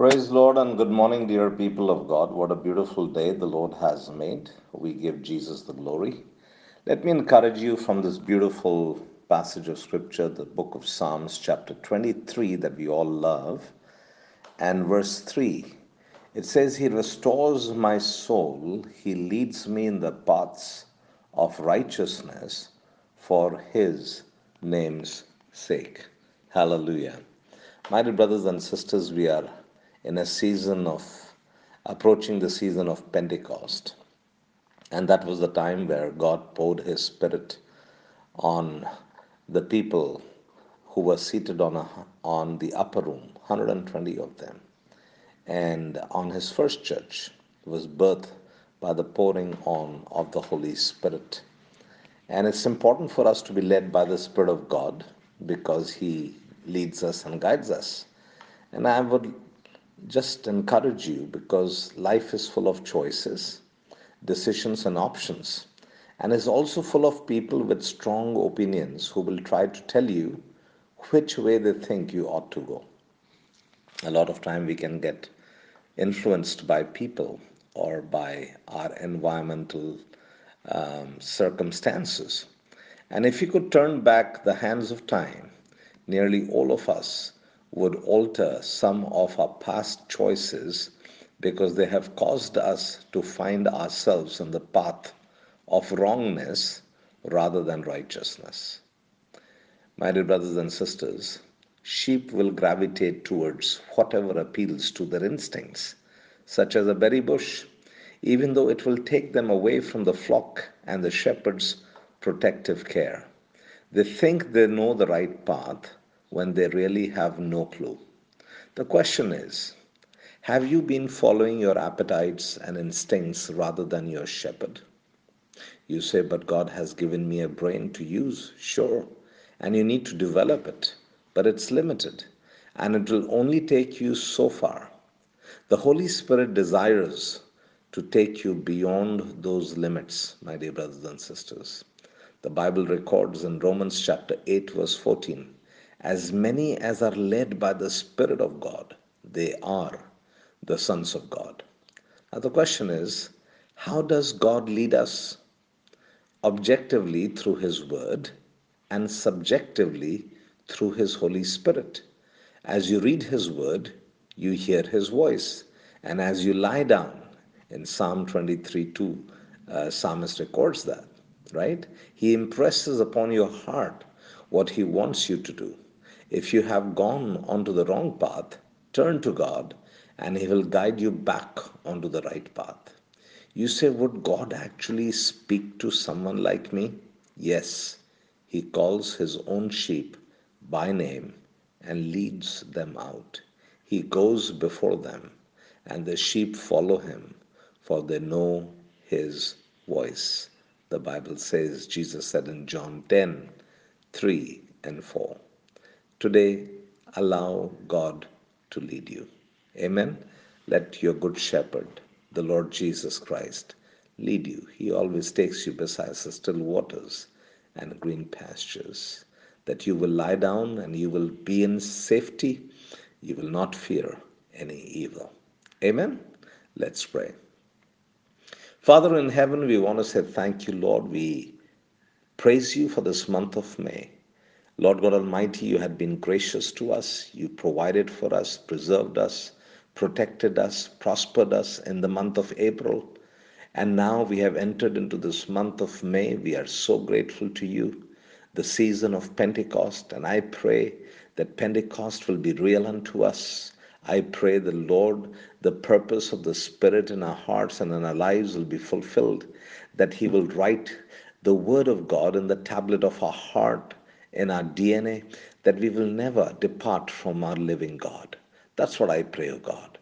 Praise Lord and good morning, dear people of God. What a beautiful day the Lord has made. We give Jesus the glory. Let me encourage you from this beautiful passage of Scripture, the book of Psalms, chapter 23, that we all love, and verse 3. It says, He restores my soul, He leads me in the paths of righteousness for His name's sake. Hallelujah. My dear brothers and sisters, we are in a season of approaching the season of Pentecost. And that was the time where God poured His Spirit on the people who were seated on, a, on the upper room, 120 of them. And on His first church was birthed by the pouring on of the Holy Spirit. And it's important for us to be led by the Spirit of God because He leads us and guides us. And I would just encourage you because life is full of choices, decisions, and options, and is also full of people with strong opinions who will try to tell you which way they think you ought to go. A lot of time we can get influenced by people or by our environmental um, circumstances. And if you could turn back the hands of time, nearly all of us would alter some of our past choices because they have caused us to find ourselves on the path of wrongness rather than righteousness. My dear brothers and sisters, sheep will gravitate towards whatever appeals to their instincts, such as a berry bush, even though it will take them away from the flock and the shepherd's protective care. They think they know the right path, when they really have no clue. The question is Have you been following your appetites and instincts rather than your shepherd? You say, But God has given me a brain to use. Sure. And you need to develop it. But it's limited. And it will only take you so far. The Holy Spirit desires to take you beyond those limits, my dear brothers and sisters. The Bible records in Romans chapter 8, verse 14 as many as are led by the Spirit of God, they are the sons of God. Now, the question is how does God lead us? Objectively through His Word and subjectively through His Holy Spirit. As you read His Word, you hear His voice. And as you lie down, in Psalm 23 2, uh, Psalmist records that, right? He impresses upon your heart what He wants you to do. If you have gone onto the wrong path, turn to God and He will guide you back onto the right path. You say, Would God actually speak to someone like me? Yes, He calls His own sheep by name and leads them out. He goes before them, and the sheep follow Him, for they know His voice. The Bible says, Jesus said in John 10 3 and 4. Today, allow God to lead you. Amen. Let your good shepherd, the Lord Jesus Christ, lead you. He always takes you beside the still waters and green pastures, that you will lie down and you will be in safety. You will not fear any evil. Amen. Let's pray. Father in heaven, we want to say thank you, Lord. We praise you for this month of May. Lord God Almighty, you had been gracious to us. You provided for us, preserved us, protected us, prospered us in the month of April. And now we have entered into this month of May. We are so grateful to you, the season of Pentecost. And I pray that Pentecost will be real unto us. I pray the Lord, the purpose of the Spirit in our hearts and in our lives will be fulfilled, that He will write the Word of God in the tablet of our heart in our DNA that we will never depart from our living God. That's what I pray, O God.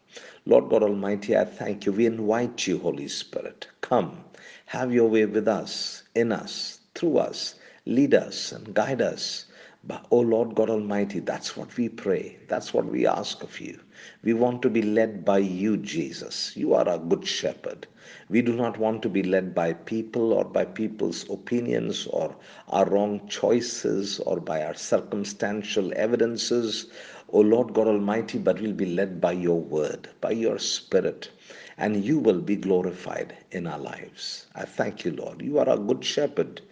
Lord God Almighty, I thank you. We invite you, Holy Spirit. Come, have your way with us, in us, through us. Lead us and guide us. But, oh Lord God Almighty, that's what we pray. That's what we ask of you. We want to be led by you, Jesus. You are our good shepherd. We do not want to be led by people or by people's opinions or our wrong choices or by our circumstantial evidences O Lord God Almighty, but we'll be led by your word, by your spirit, and you will be glorified in our lives. I thank you, Lord. You are a good shepherd,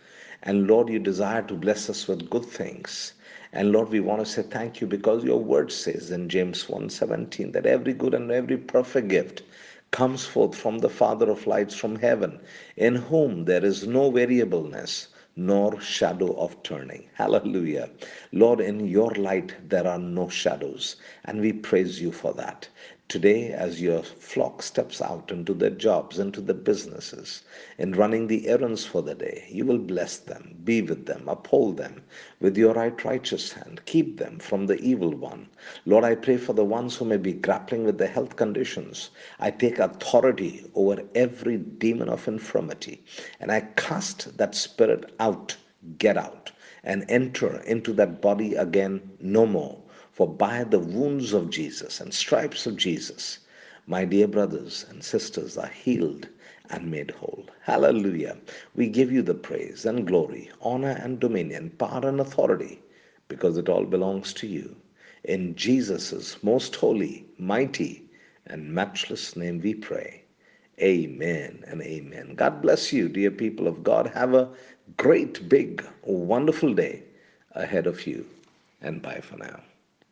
and Lord, you desire to bless us with good things. And Lord, we want to say thank you because your word says in James 1:17 that every good and every perfect gift comes forth from the Father of lights from heaven, in whom there is no variableness nor shadow of turning. Hallelujah. Lord, in your light there are no shadows, and we praise you for that. Today, as your flock steps out into their jobs, into the businesses, in running the errands for the day, you will bless them, be with them, uphold them with your right righteous hand, keep them from the evil one. Lord, I pray for the ones who may be grappling with the health conditions. I take authority over every demon of infirmity, and I cast that spirit out, get out, and enter into that body again no more for by the wounds of Jesus and stripes of Jesus, my dear brothers and sisters are healed and made whole. Hallelujah. We give you the praise and glory, honor and dominion, power and authority, because it all belongs to you. In Jesus' most holy, mighty, and matchless name we pray. Amen and amen. God bless you, dear people of God. Have a great, big, wonderful day ahead of you. And bye for now.